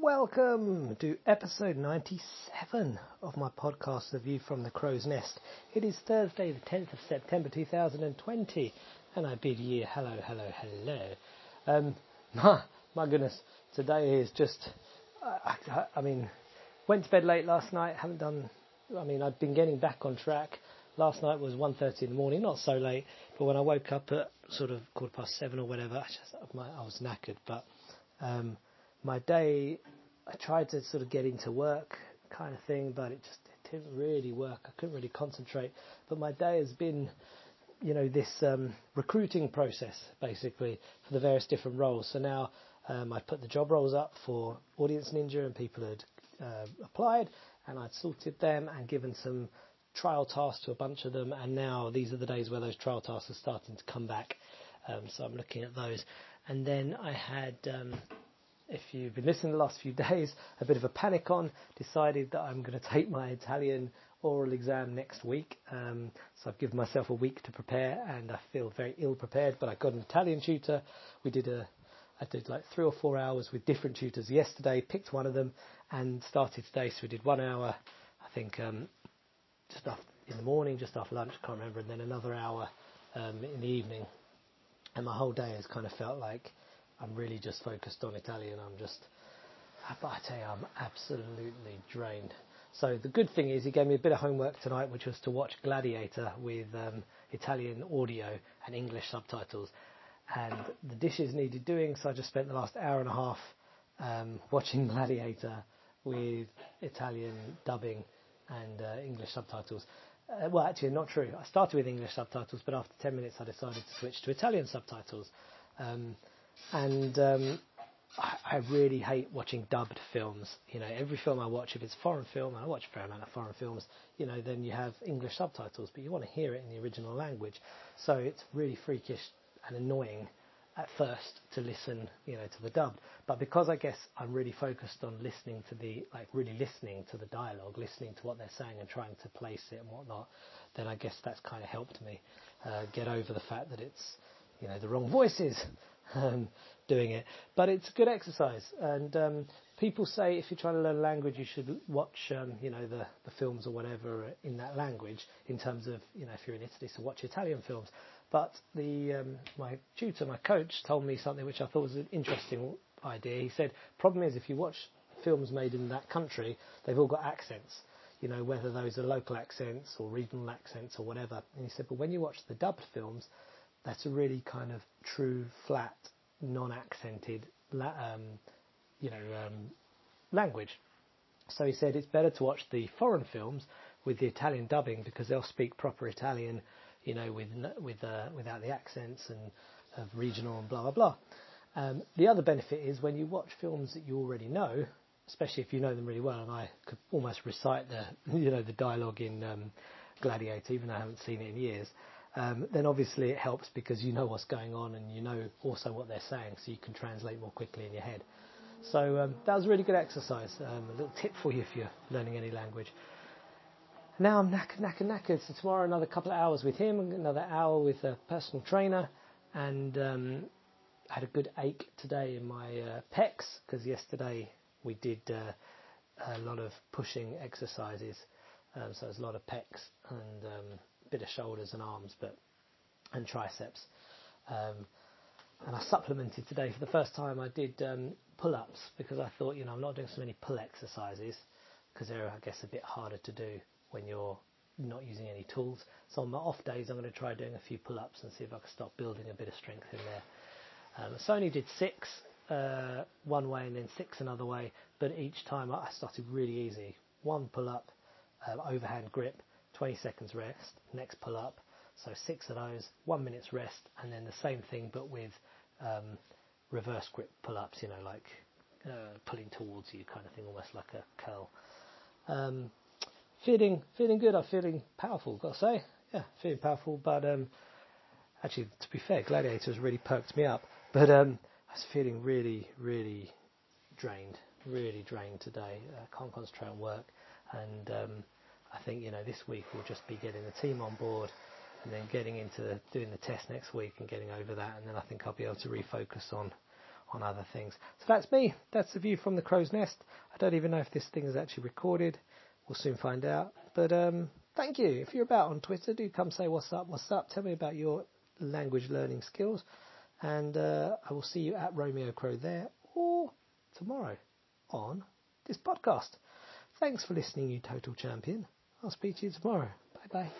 Welcome to episode 97 of my podcast, The View from the Crow's Nest. It is Thursday, the 10th of September 2020, and I bid you hello, hello, hello. Um, my, my goodness, today is just, I, I, I mean, went to bed late last night, haven't done, I mean, I've been getting back on track. Last night was 1.30 in the morning, not so late, but when I woke up at sort of quarter past seven or whatever, I, just, I was knackered, but um, my day, I tried to sort of get into work kind of thing, but it just it didn't really work. I couldn't really concentrate. But my day has been, you know, this um, recruiting process basically for the various different roles. So now um, I put the job roles up for Audience Ninja, and people had uh, applied, and I'd sorted them and given some trial tasks to a bunch of them. And now these are the days where those trial tasks are starting to come back. Um, so I'm looking at those. And then I had um, if you've been listening the last few days, a bit of a panic on, decided that I'm going to take my Italian oral exam next week. Um, so I've given myself a week to prepare and I feel very ill prepared, but I got an Italian tutor. We did a, I did like three or four hours with different tutors yesterday, picked one of them and started today. So we did one hour, I think, um, just after, in the morning, just after lunch, I can't remember, and then another hour um, in the evening. And my whole day has kind of felt like I'm really just focused on Italian. I'm just, but I tell you, I'm absolutely drained. So the good thing is he gave me a bit of homework tonight, which was to watch Gladiator with um, Italian audio and English subtitles. And the dishes needed doing, so I just spent the last hour and a half um, watching Gladiator with Italian dubbing and uh, English subtitles. Uh, well, actually, not true. I started with English subtitles, but after 10 minutes, I decided to switch to Italian subtitles. Um, and um, I, I, really hate watching dubbed films. You know, every film I watch, if it's a foreign film, and I watch a fair amount of foreign films, you know, then you have English subtitles, but you want to hear it in the original language. So it's really freakish and annoying at first to listen, you know, to the dubbed. But because I guess I'm really focused on listening to the, like really listening to the dialogue, listening to what they're saying and trying to place it and whatnot, then I guess that's kind of helped me uh, get over the fact that it's, you know, the wrong voices um, doing it. But it's a good exercise, and um, people say if you're trying to learn a language, you should watch, um, you know, the, the films or whatever in that language. In terms of, you know, if you're in Italy, so watch Italian films. But the um, my tutor, my coach, told me something which I thought was an interesting idea. He said, problem is if you watch films made in that country, they've all got accents. You know, whether those are local accents or regional accents or whatever. And he said, but when you watch the dubbed films, that's a really kind of true, flat, non-accented, um, you know, um, language. So he said it's better to watch the foreign films with the Italian dubbing because they'll speak proper Italian, you know, with with uh, without the accents and of regional and blah blah blah. Um, the other benefit is when you watch films that you already know, especially if you know them really well, and I could almost recite the you know the dialogue in um, Gladiator, even though I haven't seen it in years then obviously it helps because you know what's going on and you know also what they're saying, so you can translate more quickly in your head. So um, that was a really good exercise. Um, a little tip for you if you're learning any language. Now I'm knackered, knackered, knackered. So tomorrow another couple of hours with him, another hour with a personal trainer, and um, I had a good ache today in my uh, pecs because yesterday we did uh, a lot of pushing exercises. Um, so there's a lot of pecs and um, bit of shoulders and arms, but and triceps. Um, and I supplemented today for the first time. I did um, pull-ups because I thought, you know, I'm not doing so many pull exercises because they're, I guess, a bit harder to do when you're not using any tools. So on my off days, I'm going to try doing a few pull-ups and see if I can start building a bit of strength in there. Um, so I only did six uh, one way and then six another way, but each time I started really easy. One pull-up, uh, overhand grip, 20 seconds rest, next pull up. So six of those, one minute's rest, and then the same thing but with um, reverse grip pull ups, you know, like uh, pulling towards you kind of thing, almost like a curl. Um, feeling feeling good. I'm feeling powerful. Got to say, yeah, feeling powerful. But um, actually, to be fair, Gladiator has really perked me up. But um, I was feeling really, really drained, really drained today. I can't concentrate on work, and um, I think you know this week we'll just be getting the team on board, and then getting into the, doing the test next week and getting over that, and then I think I'll be able to refocus on on other things. So that's me. That's the view from the crow's nest. I don't even know if this thing is actually recorded. We'll soon find out. But um, thank you. If you're about on Twitter, do come say what's up, what's up. Tell me about your language learning skills. And uh, I will see you at Romeo Crow there or tomorrow on this podcast. Thanks for listening, you total champion. I'll speak to you tomorrow. Bye bye.